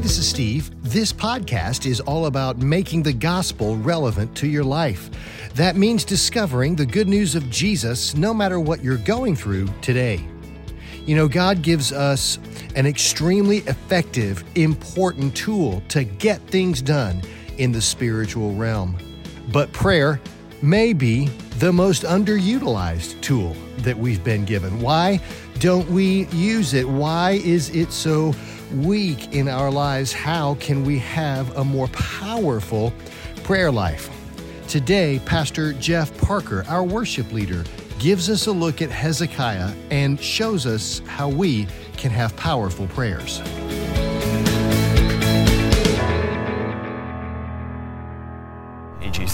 This is Steve. This podcast is all about making the gospel relevant to your life. That means discovering the good news of Jesus no matter what you're going through today. You know, God gives us an extremely effective, important tool to get things done in the spiritual realm. But prayer may be the most underutilized tool that we've been given. Why don't we use it? Why is it so weak in our lives? How can we have a more powerful prayer life? Today, Pastor Jeff Parker, our worship leader, gives us a look at Hezekiah and shows us how we can have powerful prayers.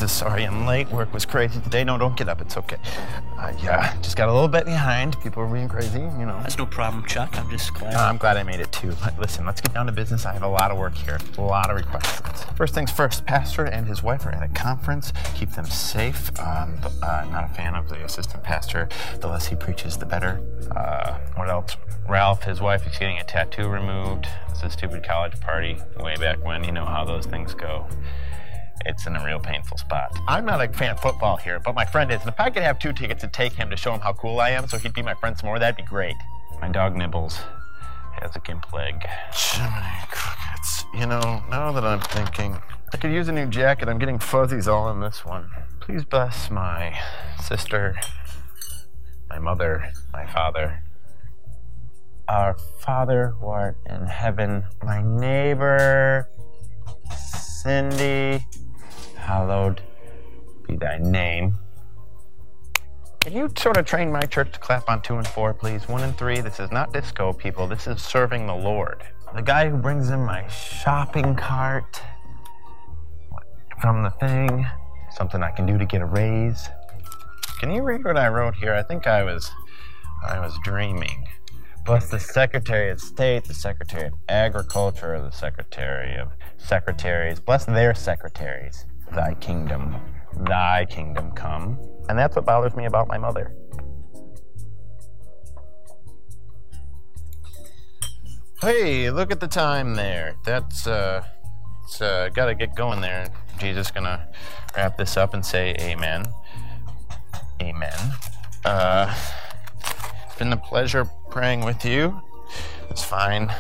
Jesus, sorry I'm late. Work was crazy today. No, don't get up. It's okay. Uh, yeah, just got a little bit behind. People are being crazy, you know. That's no problem, Chuck. I'm just glad. No, I'm glad I made it too. Listen, let's get down to business. I have a lot of work here, a lot of requests. First things first, Pastor and his wife are at a conference. Keep them safe. Um, but, uh, I'm not a fan of the assistant pastor. The less he preaches, the better. Uh, what else? Ralph, his wife, is getting a tattoo removed. It's a stupid college party way back when. You know how those things go it's in a real painful spot. I'm not a fan of football here, but my friend is. And if I could have two tickets to take him to show him how cool I am so he'd be my friend some more, that'd be great. My dog Nibbles has a gimp leg. Jiminy crickets. You know, now that I'm thinking, I could use a new jacket. I'm getting fuzzies all in this one. Please bless my sister, my mother, my father. Our Father who art in heaven, my neighbor, Cindy, hallowed be thy name. Can you sort of train my church to clap on two and four, please? One and three, this is not disco, people. This is serving the Lord. The guy who brings in my shopping cart from the thing, something I can do to get a raise. Can you read what I wrote here? I think I was I was dreaming. Bless the Secretary of State, the Secretary of Agriculture, the Secretary of Secretaries. Bless their secretaries thy kingdom, thy kingdom come. And that's what bothers me about my mother. Hey, look at the time there. That's, uh, it's, uh, gotta get going there. Jesus gonna wrap this up and say amen. Amen. Uh, it's been a pleasure praying with you. It's fine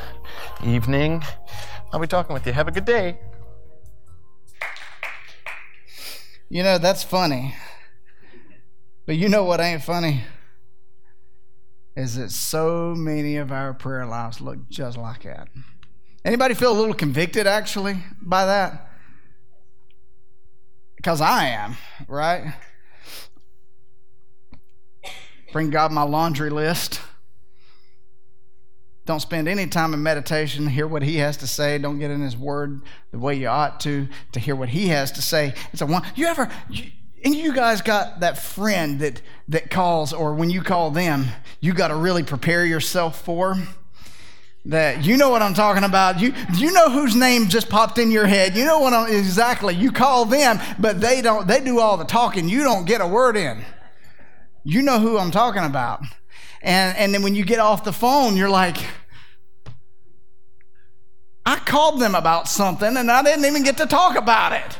evening. I'll be talking with you. Have a good day. You know, that's funny. But you know what ain't funny? Is that so many of our prayer lives look just like that. Anybody feel a little convicted actually by that? Because I am, right? Bring God my laundry list. Don't spend any time in meditation, hear what he has to say. Don't get in his word the way you ought to, to hear what he has to say. It's a one. You ever, you, and you guys got that friend that, that calls, or when you call them, you got to really prepare yourself for that you know what I'm talking about. You you know whose name just popped in your head. You know what I'm, exactly. You call them, but they don't. They do all the talking. You don't get a word in. You know who I'm talking about. And, and then when you get off the phone, you're like, I called them about something and I didn't even get to talk about it.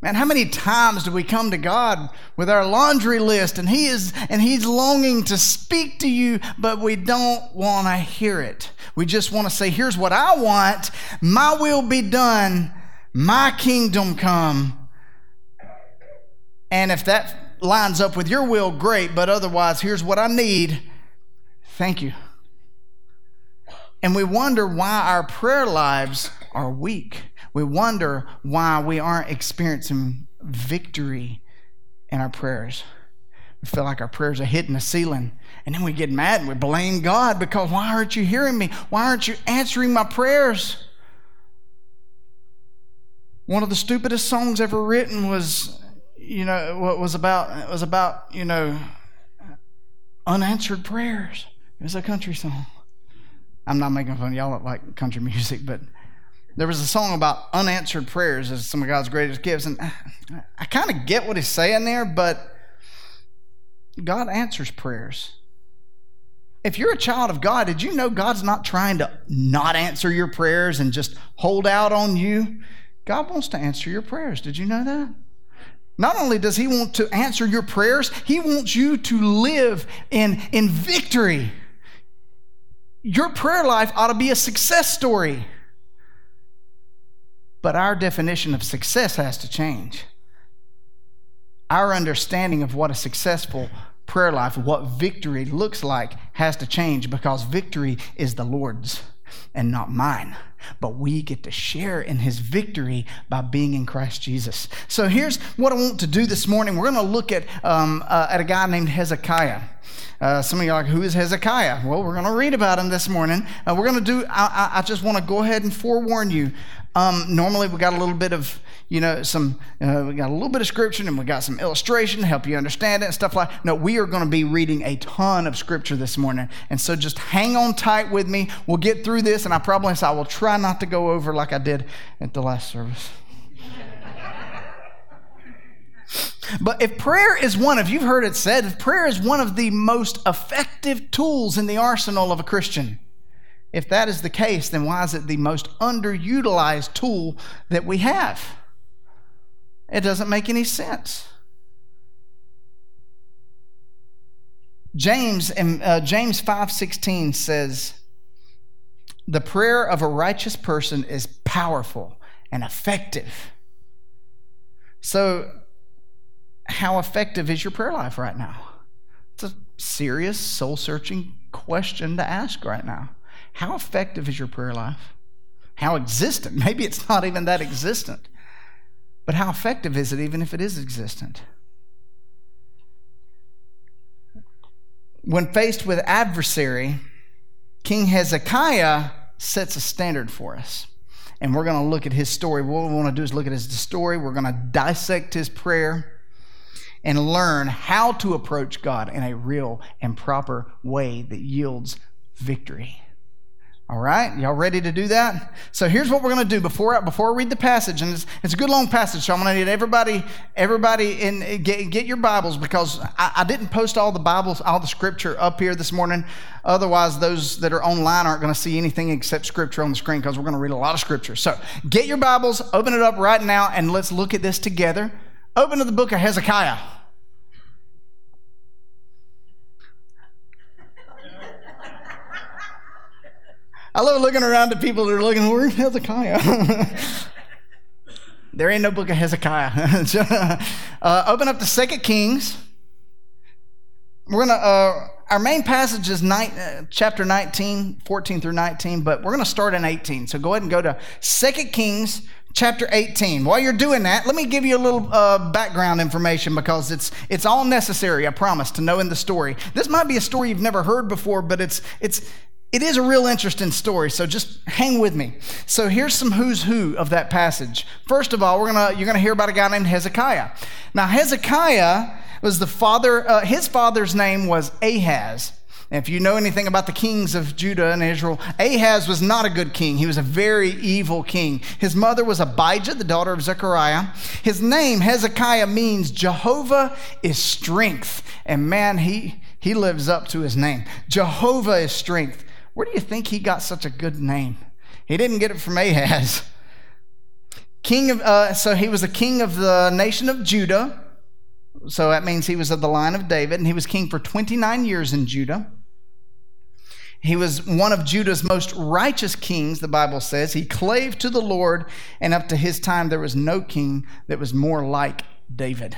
Man, how many times do we come to God with our laundry list and he is and he's longing to speak to you but we don't want to hear it. We just want to say here's what I want, my will be done, my kingdom come. And if that lines up with your will, great, but otherwise, here's what I need. Thank you. And we wonder why our prayer lives are weak. We wonder why we aren't experiencing victory in our prayers. We feel like our prayers are hitting the ceiling. And then we get mad and we blame God because why aren't you hearing me? Why aren't you answering my prayers? One of the stupidest songs ever written was you know, what was about it was about, you know, unanswered prayers. It was a country song. I'm not making fun of y'all like country music, but there was a song about unanswered prayers as some of God's greatest gifts. And I, I kind of get what he's saying there, but God answers prayers. if you're a child of God, did you know God's not trying to not answer your prayers and just hold out on you? God wants to answer your prayers. Did you know that? Not only does He want to answer your prayers, He wants you to live in, in victory. Your prayer life ought to be a success story. But our definition of success has to change. Our understanding of what a successful prayer life, what victory looks like, has to change because victory is the Lord's and not mine. But we get to share in his victory by being in Christ Jesus. So here's what I want to do this morning. We're going to look at, um, uh, at a guy named Hezekiah. Uh, some of you are like, who is Hezekiah? Well, we're going to read about him this morning. Uh, we're going to do, I, I, just want to go ahead and forewarn you. Um, normally, we got a little bit of you know, some, uh, we got a little bit of scripture and we got some illustration to help you understand it and stuff like No, we are going to be reading a ton of scripture this morning. And so just hang on tight with me. We'll get through this, and I promise I will try not to go over like I did at the last service. But if prayer is one of, you've heard it said, if prayer is one of the most effective tools in the arsenal of a Christian, if that is the case, then why is it the most underutilized tool that we have? It doesn't make any sense. James and uh, James 5:16 says the prayer of a righteous person is powerful and effective. So how effective is your prayer life right now? It's a serious soul-searching question to ask right now. How effective is your prayer life? How existent? Maybe it's not even that existent. But how effective is it, even if it is existent? When faced with adversary, King Hezekiah sets a standard for us. And we're going to look at his story. What we want to do is look at his story. We're going to dissect his prayer and learn how to approach God in a real and proper way that yields victory. All right, y'all ready to do that? So here's what we're going to do before before I read the passage, and it's, it's a good long passage. So I'm going to need everybody everybody in get, get your Bibles because I, I, didn't post all the Bibles all the Scripture up here this morning. Otherwise, those that are online aren't going to see anything except Scripture on the screen because we're going to read a lot of Scripture. So get your Bibles, open it up right now, and let's look at this together. Open to the book of Hezekiah. I love looking around at people that are looking, where's Hezekiah? there ain't no book of Hezekiah. uh, open up to Second Kings. We're going to, uh, our main passage is uh, chapter 19, 14 through 19, but we're going to start in 18. So go ahead and go to Second Kings chapter 18. While you're doing that, let me give you a little uh, background information because it's it's all necessary, I promise, to know in the story. This might be a story you've never heard before, but it's it's it is a real interesting story, so just hang with me. So here's some who's who of that passage. First of all, we're gonna you're gonna hear about a guy named Hezekiah. Now Hezekiah was the father. Uh, his father's name was Ahaz. If you know anything about the kings of Judah and Israel, Ahaz was not a good king. He was a very evil king. His mother was Abijah, the daughter of Zechariah. His name, Hezekiah, means Jehovah is strength. And man, he, he lives up to his name. Jehovah is strength. Where do you think he got such a good name? He didn't get it from Ahaz. King of, uh, so he was a king of the nation of Judah. So that means he was of the line of David, and he was king for 29 years in Judah. He was one of Judah's most righteous kings, the Bible says. He clave to the Lord, and up to his time, there was no king that was more like David.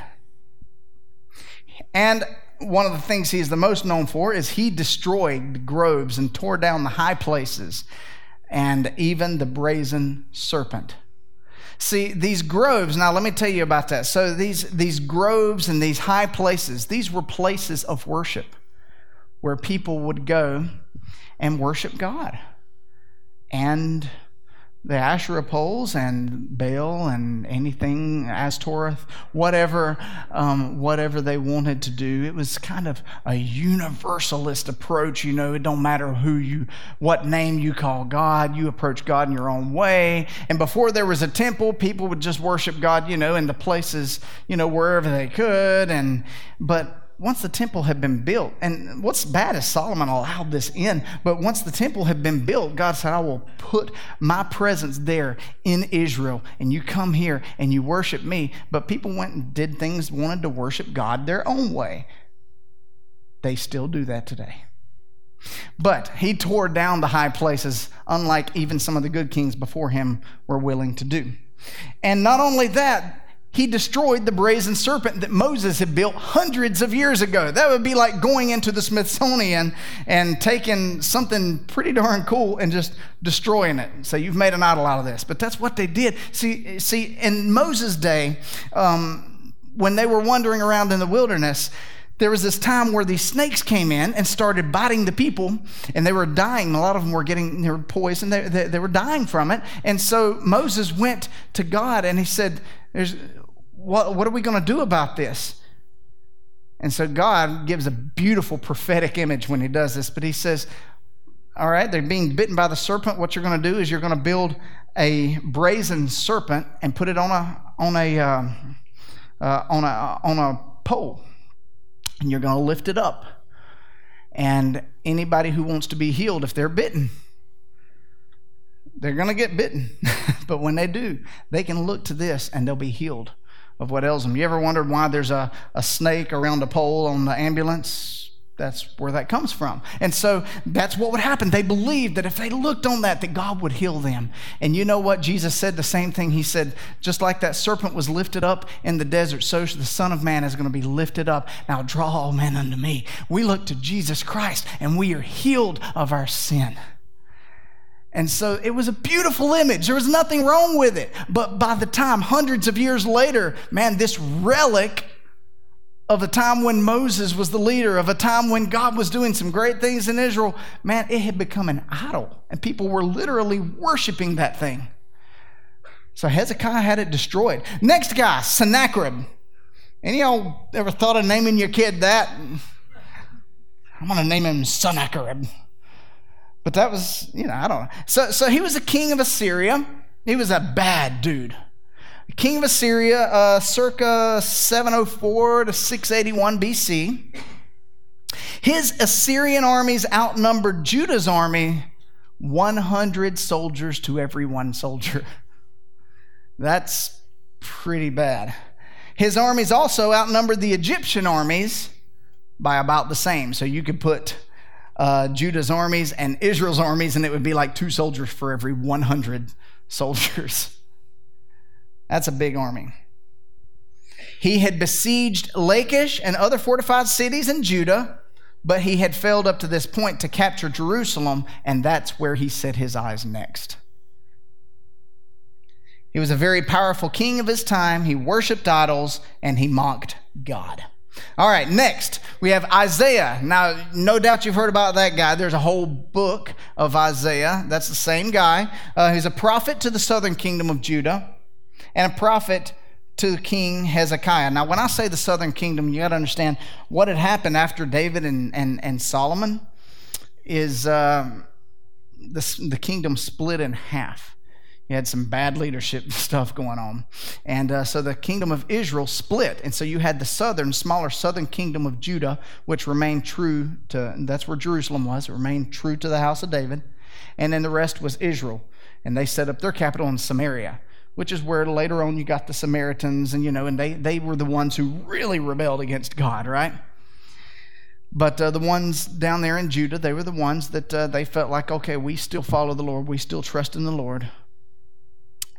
And one of the things he's the most known for is he destroyed groves and tore down the high places and even the brazen serpent. See, these groves, now let me tell you about that. So these, these groves and these high places, these were places of worship where people would go and worship God. And the Asherah poles and Baal and anything, Ashtoreth, whatever, um, whatever they wanted to do. It was kind of a universalist approach. You know, it don't matter who you, what name you call God, you approach God in your own way. And before there was a temple, people would just worship God, you know, in the places, you know, wherever they could. And but once the temple had been built, and what's bad is Solomon allowed this in, but once the temple had been built, God said, I will put my presence there in Israel, and you come here and you worship me. But people went and did things, wanted to worship God their own way. They still do that today. But he tore down the high places, unlike even some of the good kings before him were willing to do. And not only that, he destroyed the brazen serpent that Moses had built hundreds of years ago. That would be like going into the Smithsonian and taking something pretty darn cool and just destroying it. So you've made an idol out of this. But that's what they did. See, see, in Moses' day, um, when they were wandering around in the wilderness, there was this time where these snakes came in and started biting the people and they were dying a lot of them were getting they were poisoned they, they, they were dying from it and so moses went to god and he said there's what, what are we going to do about this? And so God gives a beautiful prophetic image when he does this, but he says, All right, they're being bitten by the serpent. What you're going to do is you're going to build a brazen serpent and put it on a, on a, uh, uh, on a, on a pole, and you're going to lift it up. And anybody who wants to be healed, if they're bitten, they're going to get bitten. but when they do, they can look to this and they'll be healed of what ails them. You ever wondered why there's a, a snake around a pole on the ambulance? That's where that comes from. And so that's what would happen. They believed that if they looked on that, that God would heal them. And you know what? Jesus said the same thing. He said, just like that serpent was lifted up in the desert, so the Son of Man is going to be lifted up. Now draw all men unto me. We look to Jesus Christ and we are healed of our sin. And so it was a beautiful image. There was nothing wrong with it. But by the time, hundreds of years later, man, this relic of a time when Moses was the leader, of a time when God was doing some great things in Israel, man, it had become an idol. And people were literally worshiping that thing. So Hezekiah had it destroyed. Next guy, Sennacherib. Any y'all ever thought of naming your kid that? I'm going to name him Sennacherib. But that was, you know, I don't know. So, so he was a king of Assyria. He was a bad dude. King of Assyria, uh, circa 704 to 681 BC. His Assyrian armies outnumbered Judah's army 100 soldiers to every one soldier. That's pretty bad. His armies also outnumbered the Egyptian armies by about the same. So you could put uh, Judah's armies and Israel's armies, and it would be like two soldiers for every 100 soldiers. That's a big army. He had besieged Lachish and other fortified cities in Judah, but he had failed up to this point to capture Jerusalem, and that's where he set his eyes next. He was a very powerful king of his time. He worshiped idols and he mocked God. All right, next we have Isaiah. Now, no doubt you've heard about that guy. There's a whole book of Isaiah. That's the same guy. Uh, he's a prophet to the southern kingdom of Judah and a prophet to King Hezekiah. Now, when I say the southern kingdom, you got to understand what had happened after David and, and, and Solomon is uh, the, the kingdom split in half. You had some bad leadership stuff going on. And uh, so the kingdom of Israel split. And so you had the southern, smaller southern kingdom of Judah, which remained true to, that's where Jerusalem was, it remained true to the house of David. And then the rest was Israel. And they set up their capital in Samaria, which is where later on you got the Samaritans, and you know, and they, they were the ones who really rebelled against God, right? But uh, the ones down there in Judah, they were the ones that uh, they felt like, okay, we still follow the Lord, we still trust in the Lord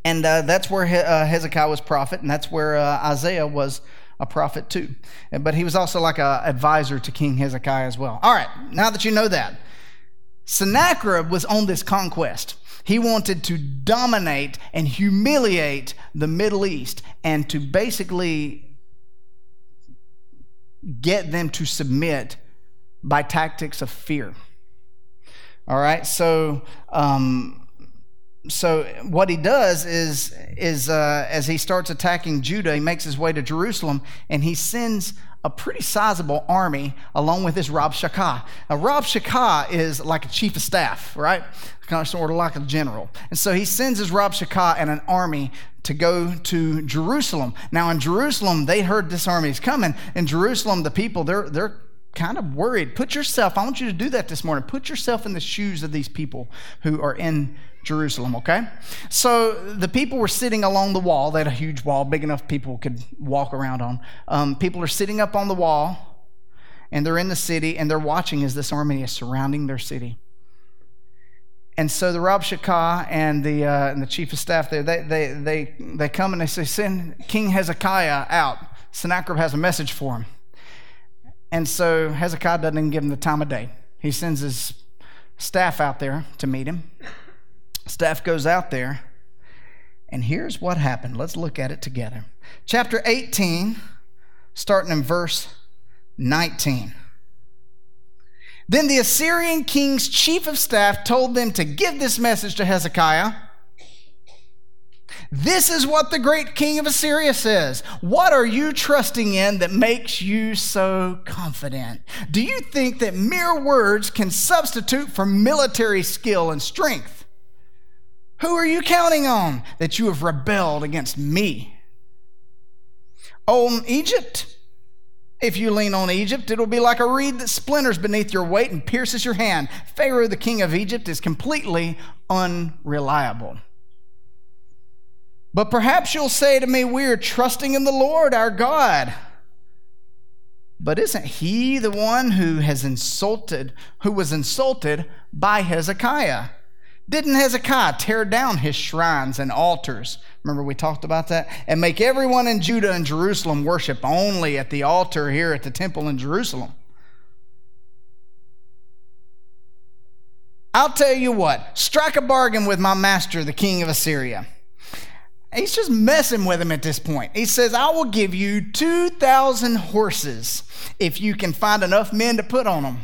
and uh, that's where he- uh, Hezekiah was prophet, and that's where uh, Isaiah was a prophet too. But he was also like an advisor to King Hezekiah as well. All right, now that you know that, Sennacherib was on this conquest. He wanted to dominate and humiliate the Middle East and to basically get them to submit by tactics of fear. All right, so um, so what he does is is uh, as he starts attacking Judah, he makes his way to Jerusalem, and he sends a pretty sizable army along with this Rabshakeh. Now, Rabshakeh is like a chief of staff, right? Kind of sort of like a general. And so he sends his Rabshakeh and an army to go to Jerusalem. Now, in Jerusalem, they heard this army is coming. In Jerusalem, the people, they're, they're kind of worried. Put yourself, I want you to do that this morning. Put yourself in the shoes of these people who are in Jerusalem, okay? So the people were sitting along the wall. They had a huge wall, big enough people could walk around on. Um, people are sitting up on the wall, and they're in the city, and they're watching as this army is surrounding their city. And so the Rabshakeh and the, uh, and the chief of staff there, they, they, they, they come and they say, Send King Hezekiah out. Sennacherib has a message for him. And so Hezekiah doesn't even give him the time of day. He sends his staff out there to meet him. Staff goes out there, and here's what happened. Let's look at it together. Chapter 18, starting in verse 19. Then the Assyrian king's chief of staff told them to give this message to Hezekiah. This is what the great king of Assyria says. What are you trusting in that makes you so confident? Do you think that mere words can substitute for military skill and strength? Who are you counting on that you have rebelled against me? On Egypt? If you lean on Egypt, it'll be like a reed that splinters beneath your weight and pierces your hand. Pharaoh, the king of Egypt, is completely unreliable. But perhaps you'll say to me, We're trusting in the Lord our God. But isn't he the one who has insulted, who was insulted by Hezekiah? Didn't Hezekiah tear down his shrines and altars? Remember, we talked about that? And make everyone in Judah and Jerusalem worship only at the altar here at the temple in Jerusalem. I'll tell you what, strike a bargain with my master, the king of Assyria. He's just messing with him at this point. He says, I will give you 2,000 horses if you can find enough men to put on them.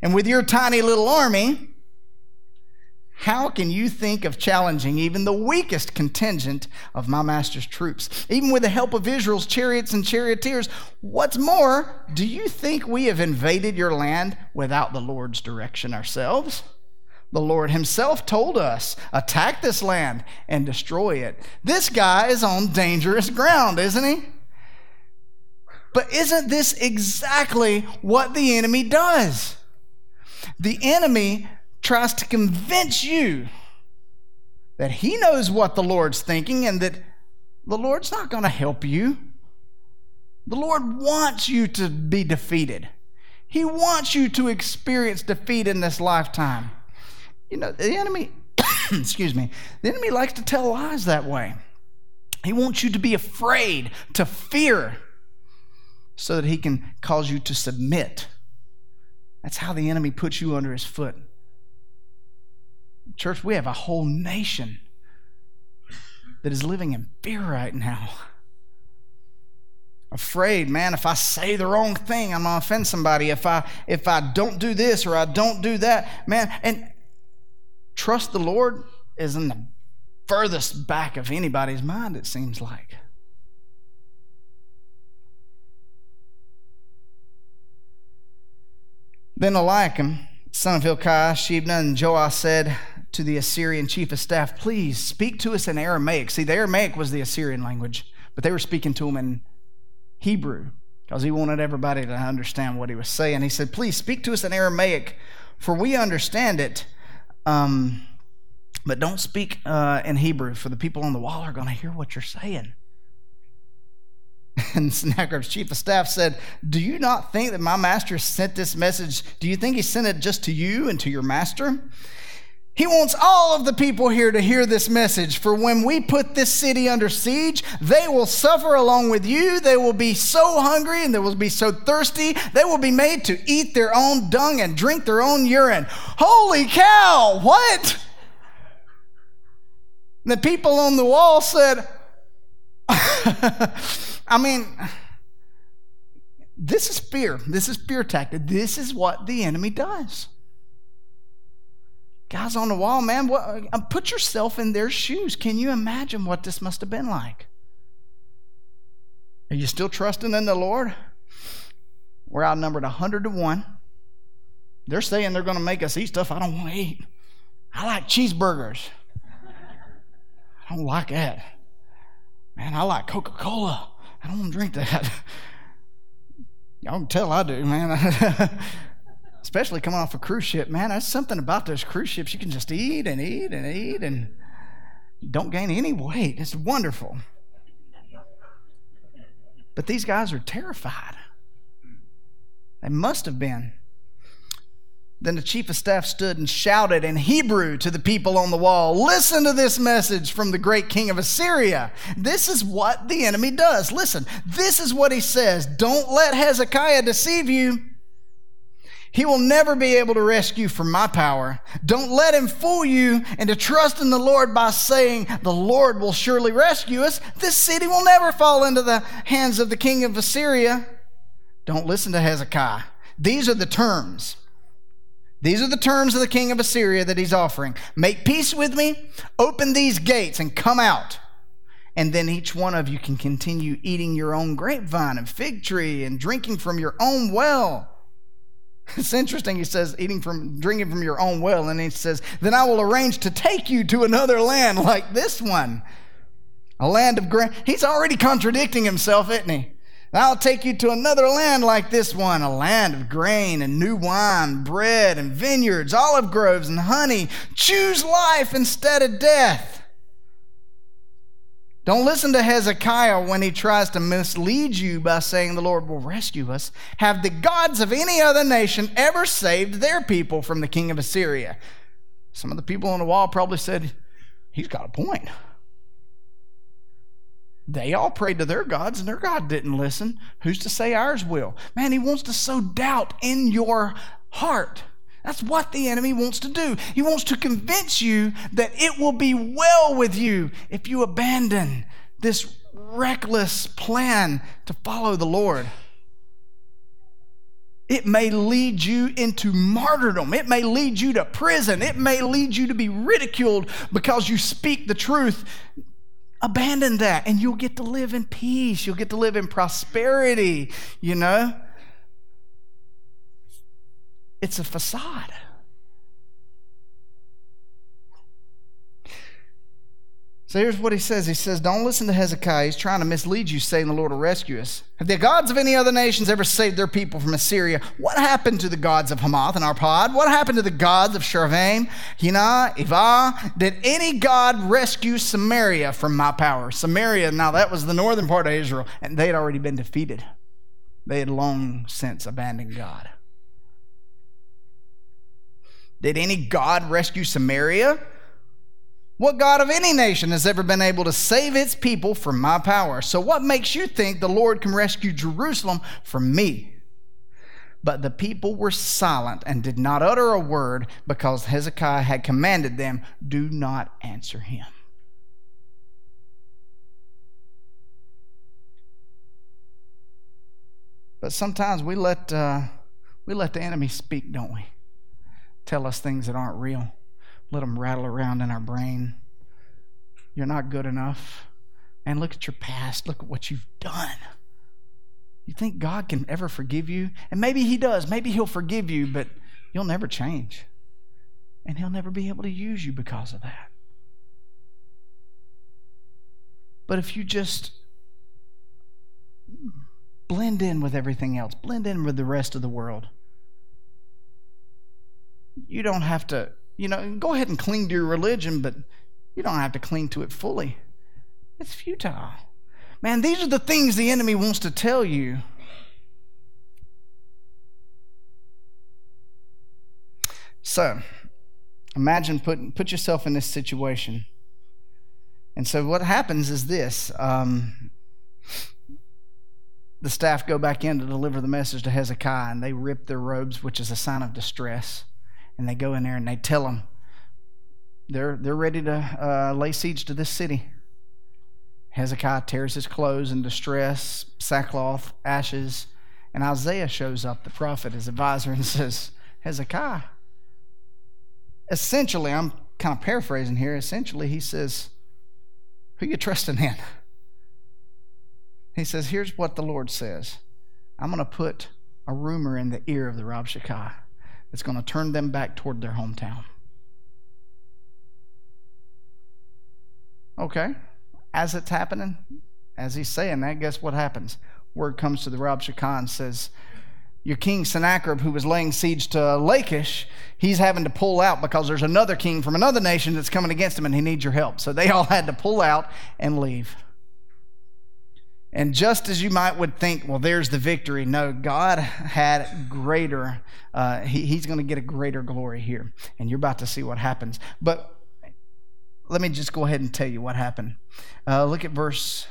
And with your tiny little army, how can you think of challenging even the weakest contingent of my master's troops? Even with the help of Israel's chariots and charioteers, what's more, do you think we have invaded your land without the Lord's direction ourselves? The Lord Himself told us attack this land and destroy it. This guy is on dangerous ground, isn't he? But isn't this exactly what the enemy does? The enemy tries to convince you that he knows what the Lord's thinking and that the Lord's not going to help you. The Lord wants you to be defeated. He wants you to experience defeat in this lifetime. You know, the enemy, excuse me, the enemy likes to tell lies that way. He wants you to be afraid, to fear, so that he can cause you to submit. That's how the enemy puts you under his foot. Church, we have a whole nation that is living in fear right now. Afraid, man, if I say the wrong thing, I'm gonna offend somebody. If I if I don't do this or I don't do that, man, and trust the Lord is in the furthest back of anybody's mind, it seems like. Then Eliakim, son of Hilkiah, Shebna, and Joah said to the Assyrian chief of staff, Please speak to us in Aramaic. See, the Aramaic was the Assyrian language, but they were speaking to him in Hebrew because he wanted everybody to understand what he was saying. He said, Please speak to us in Aramaic, for we understand it um, but don't speak uh, in Hebrew, for the people on the wall are going to hear what you're saying. And Sennacherib's chief of staff said, Do you not think that my master sent this message? Do you think he sent it just to you and to your master? He wants all of the people here to hear this message. For when we put this city under siege, they will suffer along with you. They will be so hungry and they will be so thirsty. They will be made to eat their own dung and drink their own urine. Holy cow, what? The people on the wall said, I mean, this is fear. This is fear tactic. This is what the enemy does. Guys on the wall, man, what, uh, put yourself in their shoes. Can you imagine what this must have been like? Are you still trusting in the Lord? We're outnumbered 100 to 1. They're saying they're going to make us eat stuff I don't want to eat. I like cheeseburgers. I don't like that. Man, I like Coca Cola. I don't want to drink that. Y'all can tell I do, man. Especially coming off a cruise ship, man. There's something about those cruise ships. You can just eat and eat and eat and don't gain any weight. It's wonderful. But these guys are terrified. They must have been. Then the chief of staff stood and shouted in Hebrew to the people on the wall Listen to this message from the great king of Assyria. This is what the enemy does. Listen, this is what he says Don't let Hezekiah deceive you. He will never be able to rescue from my power. Don't let him fool you into trusting the Lord by saying, The Lord will surely rescue us. This city will never fall into the hands of the king of Assyria. Don't listen to Hezekiah. These are the terms. These are the terms of the king of Assyria that he's offering. Make peace with me, open these gates, and come out. And then each one of you can continue eating your own grapevine and fig tree and drinking from your own well. It's interesting. He says, eating from, drinking from your own well. And he says, then I will arrange to take you to another land like this one, a land of grain. He's already contradicting himself, isn't he? I'll take you to another land like this one, a land of grain and new wine, bread and vineyards, olive groves and honey. Choose life instead of death. Don't listen to Hezekiah when he tries to mislead you by saying the Lord will rescue us. Have the gods of any other nation ever saved their people from the king of Assyria? Some of the people on the wall probably said, He's got a point. They all prayed to their gods and their God didn't listen. Who's to say ours will? Man, he wants to sow doubt in your heart. That's what the enemy wants to do. He wants to convince you that it will be well with you if you abandon this reckless plan to follow the Lord. It may lead you into martyrdom. It may lead you to prison. It may lead you to be ridiculed because you speak the truth. Abandon that and you'll get to live in peace. You'll get to live in prosperity, you know? It's a facade. So here's what he says. He says, Don't listen to Hezekiah. He's trying to mislead you, saying the Lord will rescue us. Have the gods of any other nations ever saved their people from Assyria? What happened to the gods of Hamath and Arpad? What happened to the gods of Sharvaim, Hena, Ivah? Did any god rescue Samaria from my power? Samaria, now that was the northern part of Israel, and they had already been defeated. They had long since abandoned God. Did any god rescue Samaria? What God of any nation has ever been able to save its people from my power? So, what makes you think the Lord can rescue Jerusalem from me? But the people were silent and did not utter a word because Hezekiah had commanded them, Do not answer him. But sometimes we let, uh, we let the enemy speak, don't we? Tell us things that aren't real let them rattle around in our brain. You're not good enough. And look at your past. Look at what you've done. You think God can ever forgive you? And maybe He does. Maybe He'll forgive you, but you'll never change. And He'll never be able to use you because of that. But if you just blend in with everything else, blend in with the rest of the world, you don't have to you know, go ahead and cling to your religion, but you don't have to cling to it fully. It's futile. Man, these are the things the enemy wants to tell you. So, imagine put, put yourself in this situation. And so, what happens is this um, the staff go back in to deliver the message to Hezekiah, and they rip their robes, which is a sign of distress and they go in there and they tell them they're, they're ready to uh, lay siege to this city. Hezekiah tears his clothes in distress, sackcloth, ashes, and Isaiah shows up, the prophet, his advisor, and says, Hezekiah. Essentially, I'm kind of paraphrasing here. Essentially, he says, Who you trusting in? He says, Here's what the Lord says I'm going to put a rumor in the ear of the Rabshakeh that's going to turn them back toward their hometown. Okay. As it's happening, as he's saying that, guess what happens? Word comes to the Rabshakeh and says, Your king Sennacherib, who was laying siege to Lachish, he's having to pull out because there's another king from another nation that's coming against him and he needs your help. So they all had to pull out and leave. And just as you might would think, well, there's the victory. No, God had greater. Uh, he, he's going to get a greater glory here, and you're about to see what happens. But let me just go ahead and tell you what happened. Uh, look at verse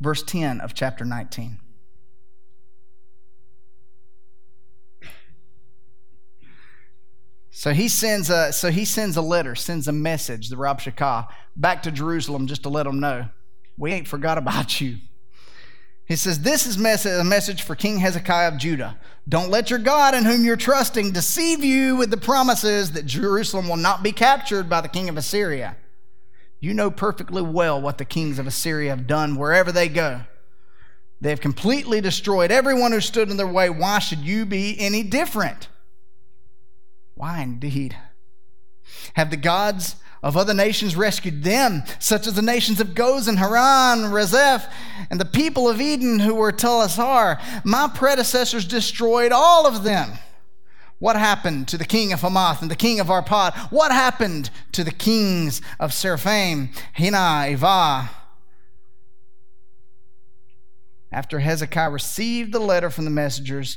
verse 10 of chapter 19. So he sends a so he sends a letter, sends a message, the Rabshakeh, back to Jerusalem just to let them know we ain't forgot about you. He says, This is a message for King Hezekiah of Judah. Don't let your God in whom you're trusting deceive you with the promises that Jerusalem will not be captured by the king of Assyria. You know perfectly well what the kings of Assyria have done wherever they go. They have completely destroyed everyone who stood in their way. Why should you be any different? Why indeed? Have the gods of other nations rescued them, such as the nations of Gozan, Haran, Rezeph, and the people of Eden who were Telassar. My predecessors destroyed all of them. What happened to the king of Hamath and the king of Arpad? What happened to the kings of Sepharvaim, Hena, Ivah? After Hezekiah received the letter from the messengers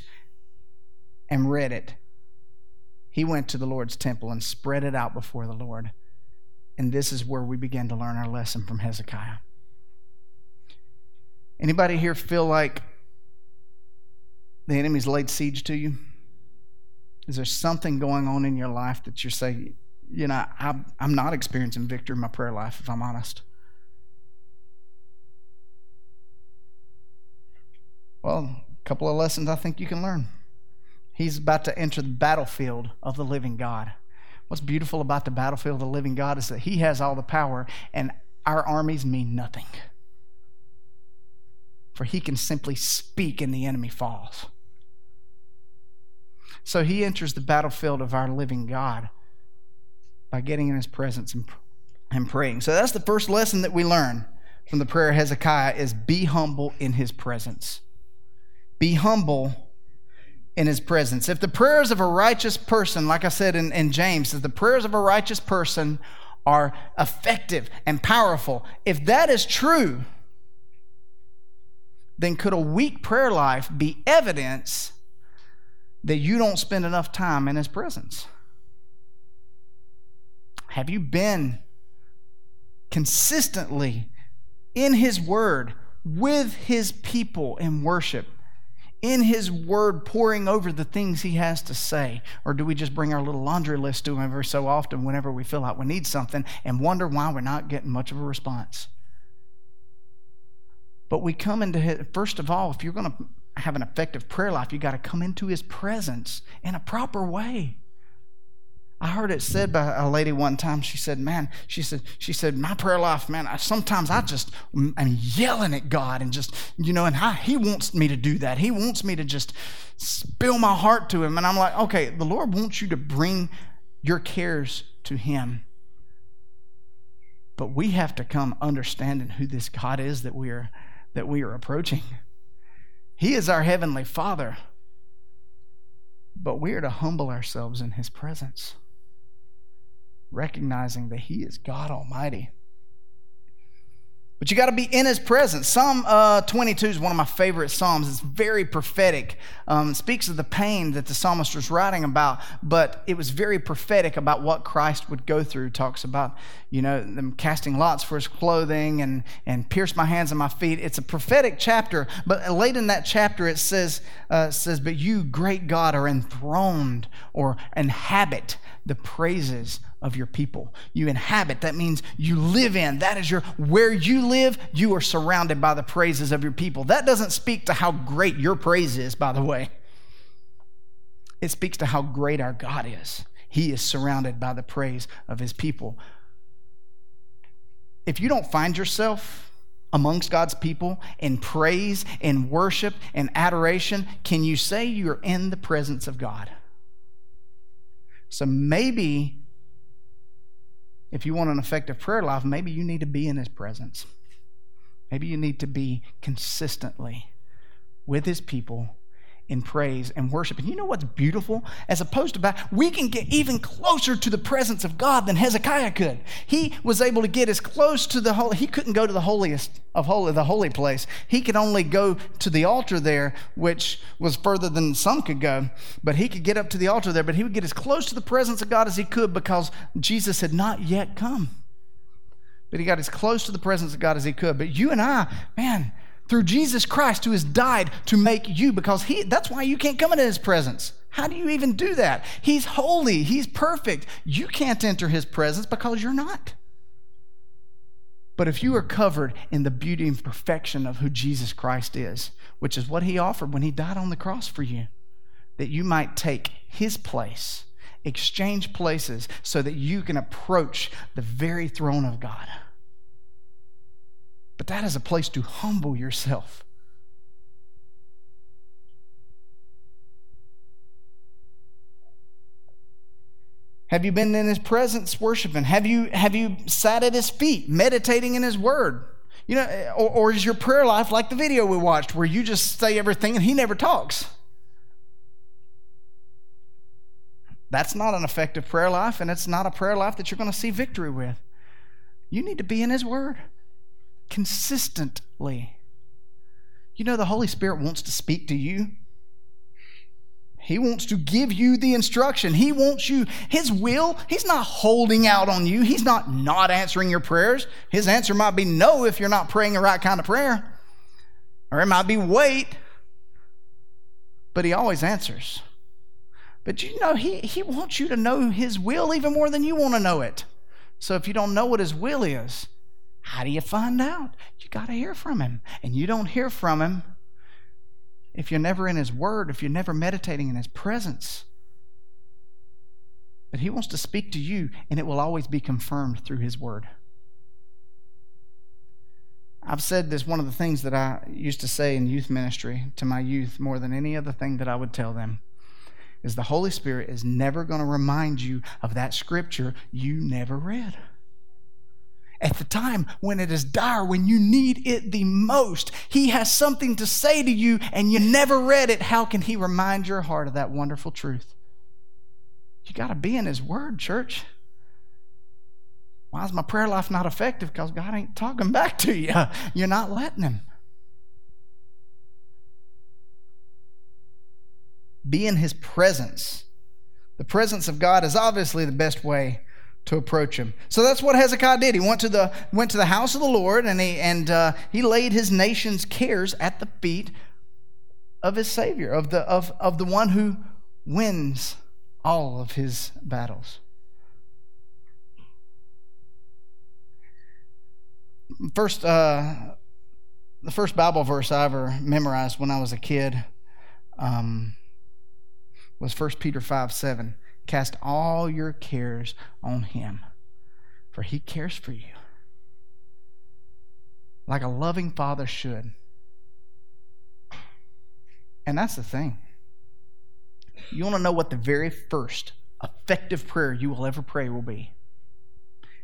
and read it, he went to the Lord's temple and spread it out before the Lord. And this is where we begin to learn our lesson from Hezekiah. Anybody here feel like the enemy's laid siege to you? Is there something going on in your life that you're saying, you know, I'm, I'm not experiencing victory in my prayer life, if I'm honest? Well, a couple of lessons I think you can learn. He's about to enter the battlefield of the living God. What's beautiful about the battlefield of the living God is that He has all the power, and our armies mean nothing. For He can simply speak, and the enemy falls. So He enters the battlefield of our living God by getting in His presence and, and praying. So that's the first lesson that we learn from the prayer of Hezekiah is be humble in His presence. Be humble in his presence. If the prayers of a righteous person, like I said in, in James, if the prayers of a righteous person are effective and powerful, if that is true, then could a weak prayer life be evidence that you don't spend enough time in his presence? Have you been consistently in his word with his people in worship? In His Word poring over the things He has to say? Or do we just bring our little laundry list to Him every so often whenever we feel like we need something and wonder why we're not getting much of a response? But we come into His, first of all, if you're going to have an effective prayer life, you got to come into His presence in a proper way. I heard it said by a lady one time. She said, "Man, she said, she said, my prayer life, man. I, sometimes I just I'm yelling at God and just, you know, and I, He wants me to do that. He wants me to just spill my heart to Him. And I'm like, okay, the Lord wants you to bring your cares to Him, but we have to come understanding who this God is that we are that we are approaching. He is our heavenly Father, but we are to humble ourselves in His presence recognizing that He is God Almighty. But you got to be in His presence. Psalm uh, 22 is one of my favorite Psalms. It's very prophetic. Um, it speaks of the pain that the psalmist was writing about, but it was very prophetic about what Christ would go through. Talks about, you know, them casting lots for His clothing and, and pierce my hands and my feet. It's a prophetic chapter, but late in that chapter it says, uh, says, But you, great God, are enthroned or inhabit the praises of your people. You inhabit, that means you live in. That is your, where you live, you are surrounded by the praises of your people. That doesn't speak to how great your praise is, by the way. It speaks to how great our God is. He is surrounded by the praise of his people. If you don't find yourself amongst God's people in praise, in worship, in adoration, can you say you're in the presence of God? So maybe if you want an effective prayer life, maybe you need to be in His presence. Maybe you need to be consistently with His people in praise and worship. And you know what's beautiful? As opposed to back, we can get even closer to the presence of God than Hezekiah could. He was able to get as close to the holy. He couldn't go to the holiest of holy, the holy place. He could only go to the altar there, which was further than some could go. But he could get up to the altar there. But he would get as close to the presence of God as he could because Jesus had not yet come. But he got as close to the presence of God as he could. But you and I, man through Jesus Christ who has died to make you because he that's why you can't come into his presence. How do you even do that? He's holy, he's perfect. You can't enter his presence because you're not. But if you are covered in the beauty and perfection of who Jesus Christ is, which is what he offered when he died on the cross for you, that you might take his place, exchange places so that you can approach the very throne of God. But that is a place to humble yourself. Have you been in his presence worshiping? Have you, have you sat at his feet meditating in his word? You know, or, or is your prayer life like the video we watched where you just say everything and he never talks? That's not an effective prayer life, and it's not a prayer life that you're going to see victory with. You need to be in his word consistently. You know, the Holy Spirit wants to speak to you. He wants to give you the instruction. He wants you, His will, He's not holding out on you. He's not not answering your prayers. His answer might be no if you're not praying the right kind of prayer, or it might be wait, but He always answers. But you know, He, he wants you to know His will even more than you want to know it. So if you don't know what His will is, how do you find out? You got to hear from him. And you don't hear from him if you're never in his word, if you're never meditating in his presence. But he wants to speak to you, and it will always be confirmed through his word. I've said this one of the things that I used to say in youth ministry to my youth more than any other thing that I would tell them is the Holy Spirit is never going to remind you of that scripture you never read at the time when it is dire, when you need it the most. He has something to say to you and you never read it. How can He remind your heart of that wonderful truth? You got to be in His Word, church. Why is my prayer life not effective? Because God ain't talking back to you. You're not letting Him. Be in His presence. The presence of God is obviously the best way to approach him. So that's what Hezekiah did. He went to the went to the house of the Lord and he and uh, he laid his nation's cares at the feet of his Savior, of the of of the one who wins all of his battles. First, uh, the first Bible verse I ever memorized when I was a kid um, was 1 Peter 5 7. Cast all your cares on Him, for He cares for you. Like a loving father should. And that's the thing. You want to know what the very first effective prayer you will ever pray will be?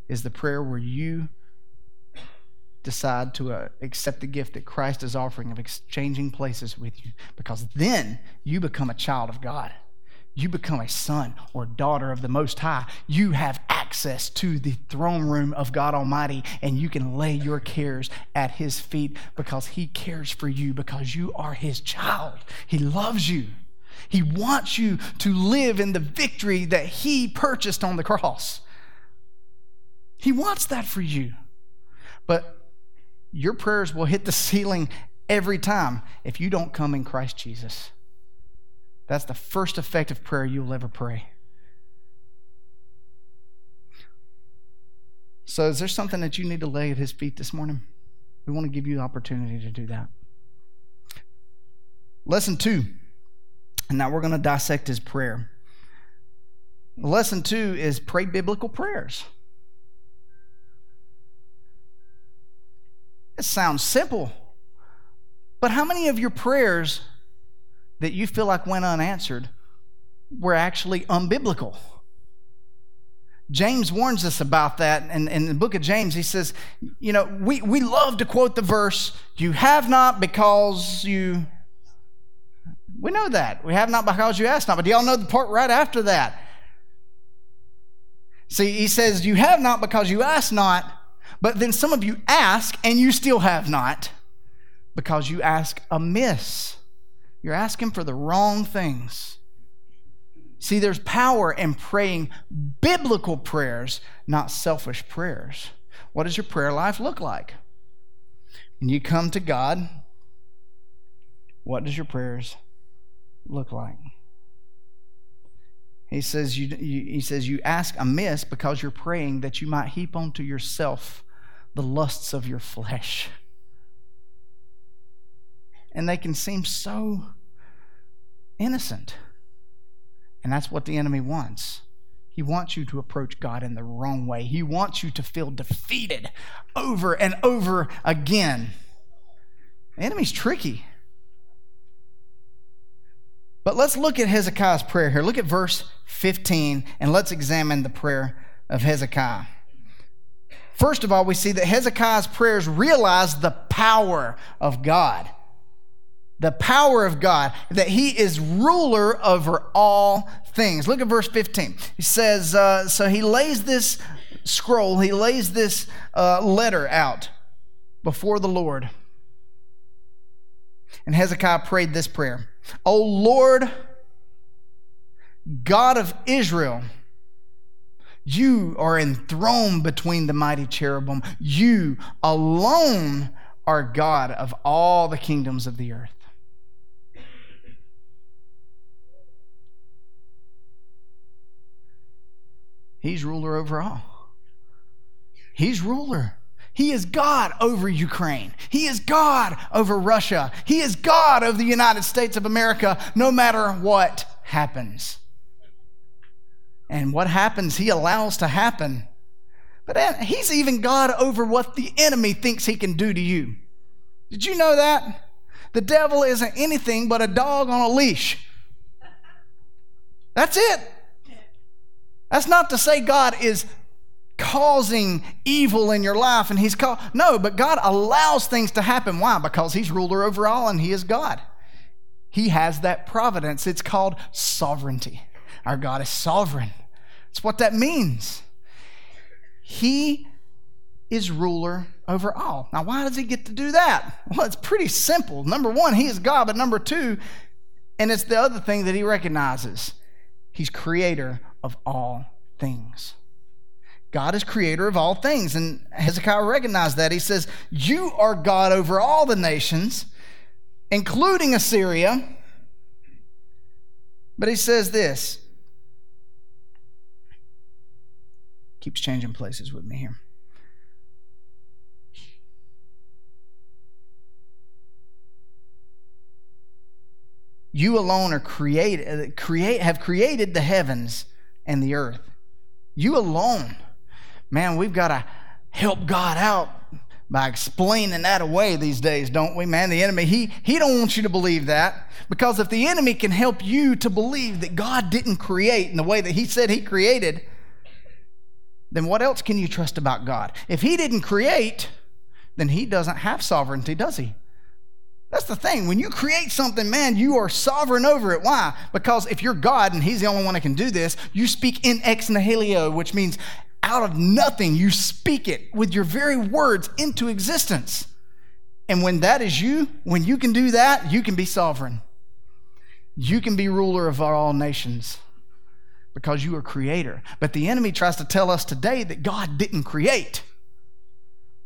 Is the prayer where you decide to uh, accept the gift that Christ is offering of exchanging places with you, because then you become a child of God you become a son or daughter of the Most High. You have access to the throne room of God Almighty, and you can lay your cares at His feet because He cares for you, because you are His child. He loves you. He wants you to live in the victory that He purchased on the cross. He wants that for you. But your prayers will hit the ceiling every time if you don't come in Christ Jesus. That's the first effective prayer you'll ever pray. So, is there something that you need to lay at His feet this morning? We want to give you the opportunity to do that. Lesson two, and now we're going to dissect His prayer. Lesson two is pray biblical prayers. It sounds simple. But how many of your prayers that you feel like went unanswered were actually unbiblical? James warns us about that. And in the book of James, he says, you know, we, we love to quote the verse, you have not because you. We know that. We have not because you ask not. But do y'all know the part right after that? See, he says, you have not because you ask not. But then some of you ask and you still have not because you ask amiss. You're asking for the wrong things. See, there's power in praying biblical prayers, not selfish prayers. What does your prayer life look like? When you come to God, what does your prayers look like? He says you, you, he says you ask amiss because you're praying that you might heap onto yourself the lusts of your flesh. And they can seem so innocent. And that's what the enemy wants. He wants you to approach God in the wrong way. He wants you to feel defeated over and over again. The enemy's tricky. But let's look at Hezekiah's prayer here. Look at verse 15 and let's examine the prayer of Hezekiah. First of all, we see that Hezekiah's prayers realize the power of God the power of God, that he is ruler over all things. Look at verse 15. He says, uh, So he lays this scroll, he lays this uh, letter out before the Lord. And Hezekiah prayed this prayer O Lord, God of Israel, you are enthroned between the mighty cherubim. You alone are God of all the kingdoms of the earth. He's ruler over all. He's ruler. He is God over Ukraine. He is God over Russia. He is God over the United States of America, no matter what happens. And what happens, He allows to happen. But He's even God over what the enemy thinks He can do to you. Did you know that? The devil isn't anything but a dog on a leash. That's it. That's not to say God is causing evil in your life and he's called no but god allows things to happen. Why? Because he's ruler over all and he is god. He has that providence. It's called sovereignty. Our god is sovereign. That's what that means. He is ruler over all. Now why does he get to do that? Well it's pretty simple. Number one he is god but number two and it's the other thing that he recognizes. He's creator of all things. God is creator of all things. And Hezekiah recognized that. He says, You are God over all the nations, including Assyria. But he says this. Keeps changing places with me here. You alone are created, uh, create, have created the heavens and the earth. You alone. Man, we've got to help God out by explaining that away these days, don't we, man? The enemy, he, he don't want you to believe that. Because if the enemy can help you to believe that God didn't create in the way that he said he created, then what else can you trust about God? If he didn't create, then he doesn't have sovereignty, does he? That's the thing. When you create something, man, you are sovereign over it. Why? Because if you're God and He's the only one that can do this, you speak in ex nihilo, which means out of nothing, you speak it with your very words into existence. And when that is you, when you can do that, you can be sovereign. You can be ruler of all nations because you are creator. But the enemy tries to tell us today that God didn't create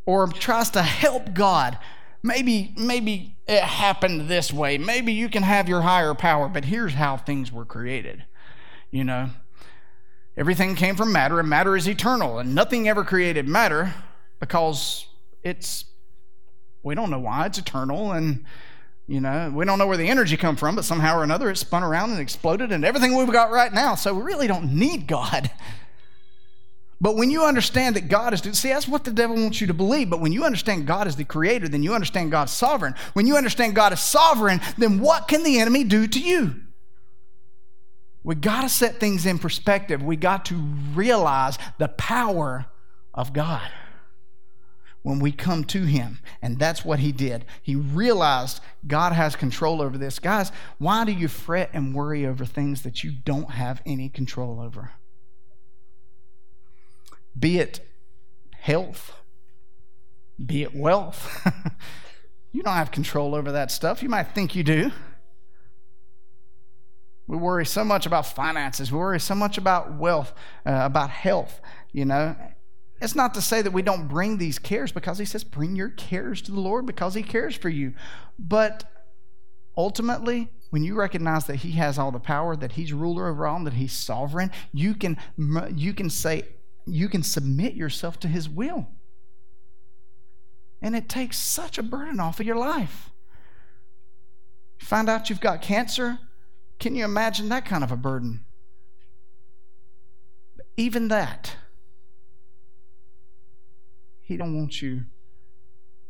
or tries to help God maybe maybe it happened this way. Maybe you can have your higher power but here's how things were created you know? Everything came from matter and matter is eternal and nothing ever created matter because it's we don't know why it's eternal and you know we don't know where the energy come from but somehow or another it spun around and exploded and everything we've got right now. So we really don't need god But when you understand that God is, see, that's what the devil wants you to believe. But when you understand God is the creator, then you understand God's sovereign. When you understand God is sovereign, then what can the enemy do to you? We got to set things in perspective. We got to realize the power of God when we come to Him. And that's what He did. He realized God has control over this. Guys, why do you fret and worry over things that you don't have any control over? Be it health, be it wealth. you don't have control over that stuff. You might think you do. We worry so much about finances. We worry so much about wealth, uh, about health, you know. It's not to say that we don't bring these cares because he says, bring your cares to the Lord because he cares for you. But ultimately, when you recognize that he has all the power, that he's ruler over all, that he's sovereign, you can, you can say, you can submit yourself to his will. And it takes such a burden off of your life. Find out you've got cancer. Can you imagine that kind of a burden? Even that he don't want you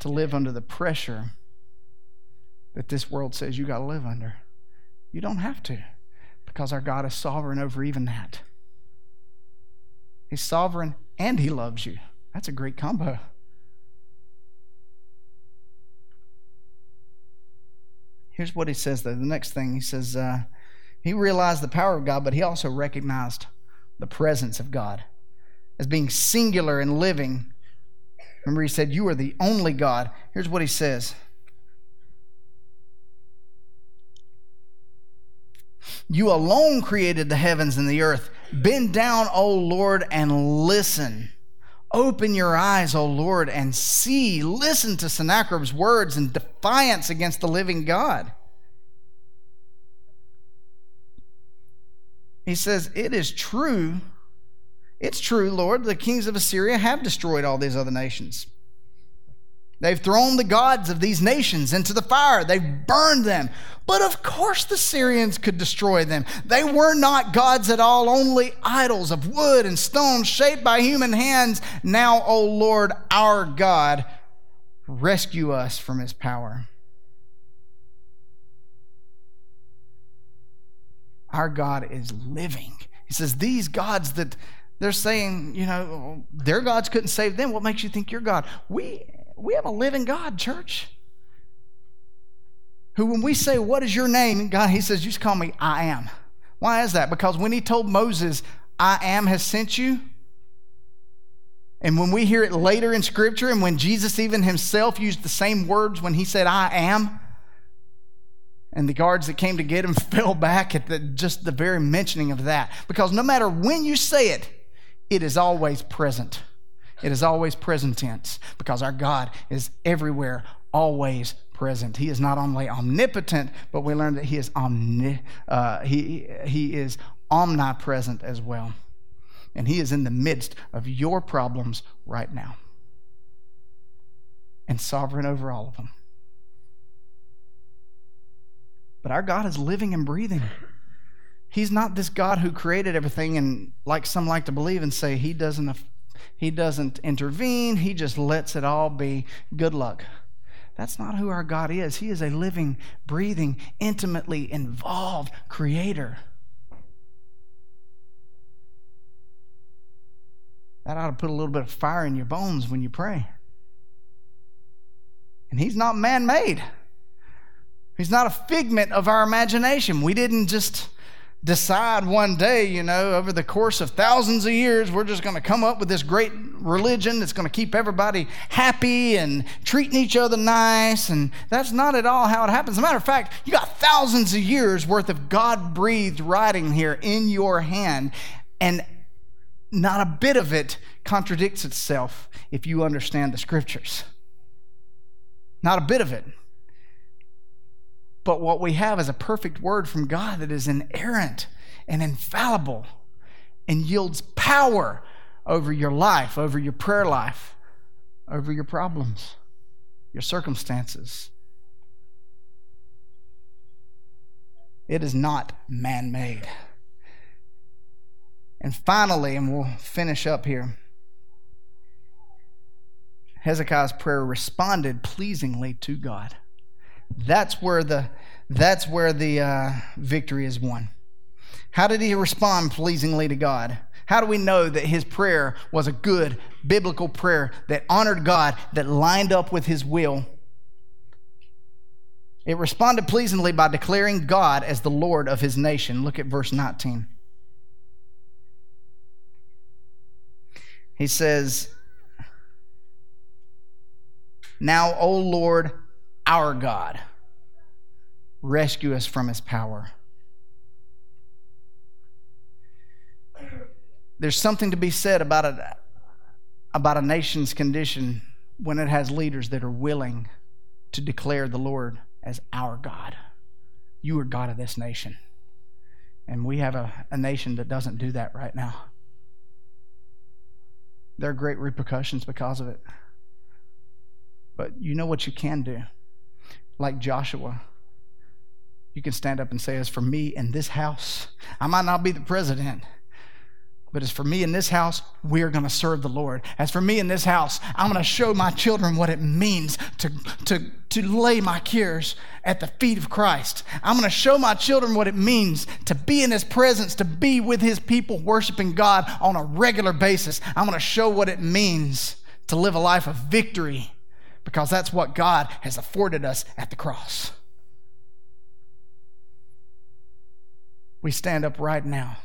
to live under the pressure that this world says you got to live under. You don't have to because our God is sovereign over even that. He's sovereign and he loves you. That's a great combo. Here's what he says, though. The next thing he says, uh, he realized the power of God, but he also recognized the presence of God as being singular and living Remember, he said, You are the only God. Here's what he says You alone created the heavens and the earth. Bend down, O Lord, and listen. Open your eyes, O Lord, and see. Listen to Sennacherib's words in defiance against the living God. He says, It is true it's true, Lord, the kings of Assyria have destroyed all these other nations. They've thrown the gods of these nations into the fire. They've burned them. But of course, the Assyrians could destroy them. They were not gods at all, only idols of wood and stone shaped by human hands. Now, O Lord, our God, rescue us from his power. Our God is living. He says, These gods that they're saying, you know, their gods couldn't save them. What makes you think your God? We we have a living God, church. Who, when we say, What is your name? God, He says, You just call me I am. Why is that? Because when He told Moses, I am has sent you, and when we hear it later in Scripture, and when Jesus even Himself used the same words when He said, I am, and the guards that came to get him fell back at the, just the very mentioning of that. Because no matter when you say it, it is always present. It is always present tense because our God is everywhere, always present. He is not only omnipotent, but we learn that He is omni, uh, he, he is omnipresent as well. And He is in the midst of your problems right now and sovereign over all of them. But our God is living and breathing. He's not this God who created everything and like some like to believe and say he doesn't he doesn't intervene, he just lets it all be good luck. That's not who our God is. He is a living, breathing, intimately involved creator. That ought to put a little bit of fire in your bones when you pray. And he's not man made. He's not a figment of our imagination. We didn't just decide one day, you know, over the course of thousands of years, we're just going to come up with this great religion that's going to keep everybody happy and treating each other nice. And that's not at all how it happens. As a matter of fact, you got thousands of years worth of God breathed writing here in your hand. And not a bit of it contradicts itself if you understand the scriptures. Not a bit of it. But what we have is a perfect word from God that is inerrant and infallible and yields power over your life, over your prayer life, over your problems, your circumstances. It is not man made. And finally, and we'll finish up here, Hezekiah's prayer responded pleasingly to God. That's where the, that's where the uh, victory is won. How did he respond pleasingly to God? How do we know that his prayer was a good biblical prayer that honored God, that lined up with his will? It responded pleasingly by declaring God as the Lord of his nation. Look at verse 19. He says, Now, O Lord, our God, rescue us from his power. There's something to be said about a, about a nation's condition when it has leaders that are willing to declare the Lord as our God. You are God of this nation. And we have a, a nation that doesn't do that right now. There are great repercussions because of it. But you know what you can do? Like Joshua, you can stand up and say, As for me and this house, I might not be the president. But as for me in this house, we're going to serve the Lord. As for me in this house, I'm going to show my children what it means to, to, to lay my cares at the feet of Christ. I'm going to show my children what it means to be in His presence, to be with His people, worshiping God on a regular basis. I'm going to show what it means to live a life of victory because that's what God has afforded us at the cross. We stand up right now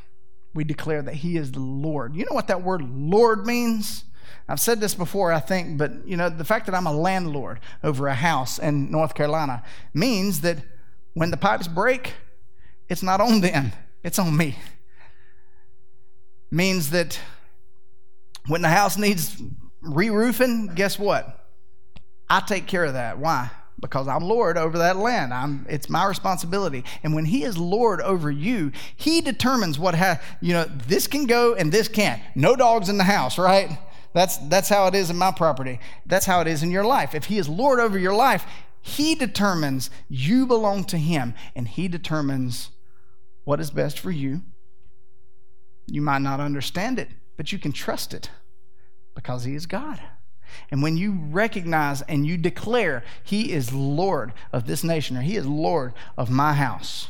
we declare that he is the Lord. You know what that word Lord means? I've said this before, I think, but you know, the fact that I'm a landlord over a house in North Carolina means that when the pipes break, it's not on them, it's on me. Means that when the house needs re roofing, guess what? I take care of that. Why? Because I'm Lord over that land. I'm, it's my responsibility. And when He is Lord over you, He determines what, ha- you know, this can go and this can't. No dogs in the house, right? That's, that's how it is in my property. That's how it is in your life. If He is Lord over your life, He determines you belong to Him and He determines what is best for you. You might not understand it, but you can trust it because He is God. And when you recognize and you declare, He is Lord of this nation, or He is Lord of my house,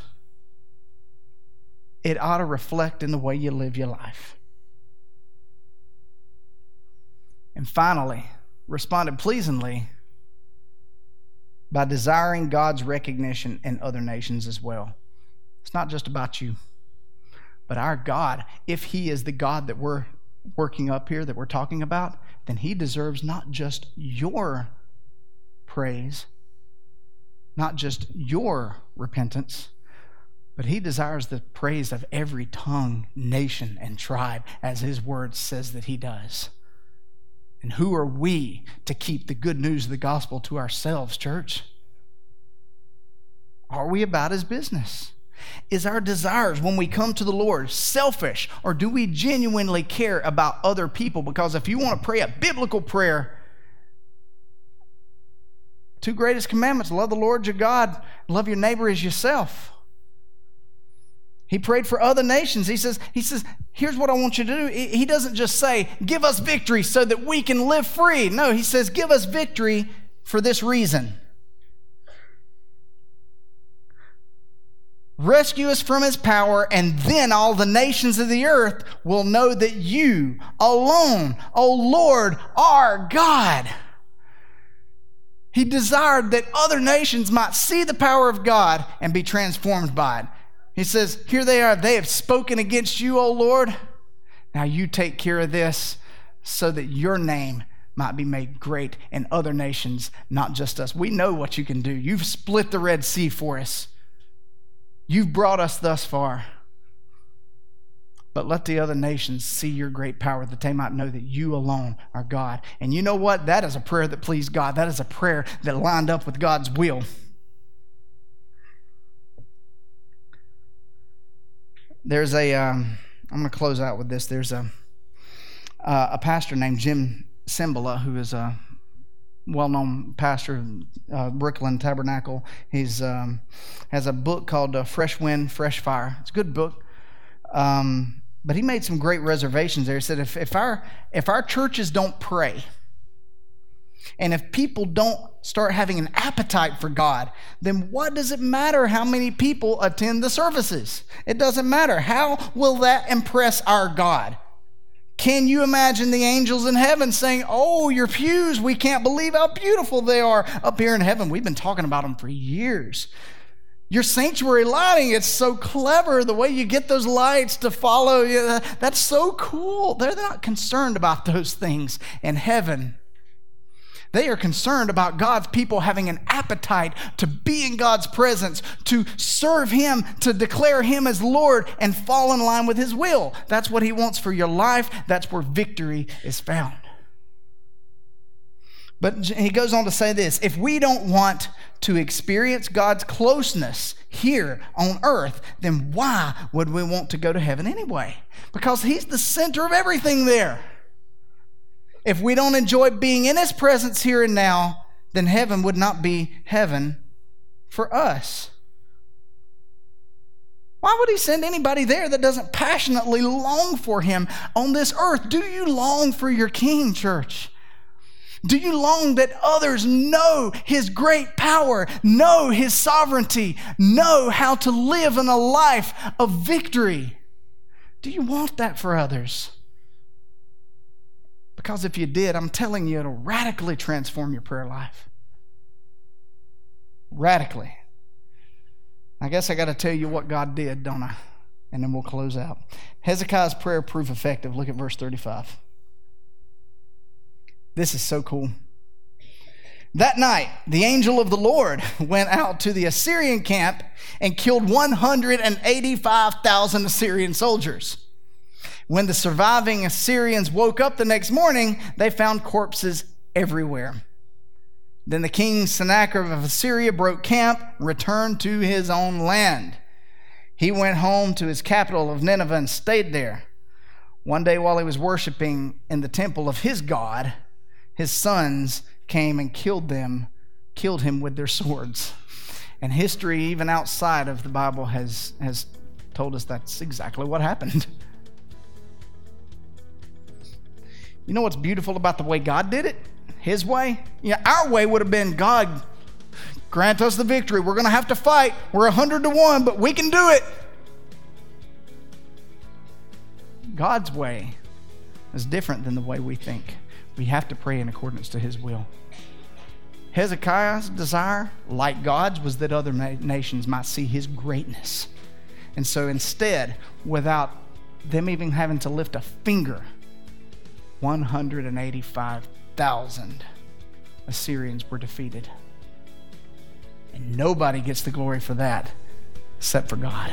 it ought to reflect in the way you live your life. And finally, responded pleasingly by desiring God's recognition in other nations as well. It's not just about you, but our God, if He is the God that we're working up here, that we're talking about, then he deserves not just your praise, not just your repentance, but he desires the praise of every tongue, nation, and tribe, as his word says that he does. And who are we to keep the good news of the gospel to ourselves, church? Are we about his business? Is our desires when we come to the Lord selfish, or do we genuinely care about other people? Because if you want to pray a biblical prayer, two greatest commandments love the Lord your God, love your neighbor as yourself. He prayed for other nations. He says, he says, here's what I want you to do. He doesn't just say, give us victory so that we can live free. No, he says, give us victory for this reason. Rescue us from his power, and then all the nations of the earth will know that you alone, O Lord, are God. He desired that other nations might see the power of God and be transformed by it. He says, Here they are. They have spoken against you, O Lord. Now you take care of this so that your name might be made great in other nations, not just us. We know what you can do. You've split the Red Sea for us. You've brought us thus far. But let the other nations see your great power that they might know that you alone are God. And you know what? That is a prayer that pleased God. That is a prayer that lined up with God's will. There's a. am going to close out with this. There's a, uh, a pastor named Jim Cymbala who is a well-known pastor of uh, Brooklyn Tabernacle. He's um, has a book called uh, Fresh Wind, Fresh Fire. It's a good book. Um, But he made some great reservations there. He said, if, if, our, if our churches don't pray, and if people don't start having an appetite for God, then what does it matter how many people attend the services? It doesn't matter. How will that impress our God? Can you imagine the angels in heaven saying, Oh, your pews, we can't believe how beautiful they are up here in heaven? We've been talking about them for years. Your sanctuary lighting, it's so clever the way you get those lights to follow you. That's so cool. They're not concerned about those things in heaven. They are concerned about God's people having an appetite to be in God's presence, to serve Him, to declare Him as Lord, and fall in line with His will. That's what He wants for your life. That's where victory is found. But he goes on to say this if we don't want to experience God's closeness here on earth, then why would we want to go to heaven anyway? Because He's the center of everything there. If we don't enjoy being in His presence here and now, then heaven would not be heaven for us. Why would He send anybody there that doesn't passionately long for Him on this earth? Do you long for your King, church? Do you long that others know His great power, know His sovereignty, know how to live in a life of victory? Do you want that for others? Because if you did, I'm telling you, it'll radically transform your prayer life. Radically. I guess I got to tell you what God did, don't I? And then we'll close out. Hezekiah's prayer proved effective. Look at verse 35. This is so cool. That night, the angel of the Lord went out to the Assyrian camp and killed 185,000 Assyrian soldiers. When the surviving Assyrians woke up the next morning, they found corpses everywhere. Then the king Sennacherib of Assyria broke camp, returned to his own land. He went home to his capital of Nineveh and stayed there. One day, while he was worshiping in the temple of his God, his sons came and killed them, killed him with their swords. And history, even outside of the Bible, has, has told us that's exactly what happened. You know what's beautiful about the way God did it? His way? Yeah, our way would have been God, grant us the victory. We're going to have to fight. We're 100 to 1, but we can do it. God's way is different than the way we think. We have to pray in accordance to his will. Hezekiah's desire, like God's, was that other na- nations might see his greatness. And so instead, without them even having to lift a finger, 185,000 Assyrians were defeated. And nobody gets the glory for that except for God.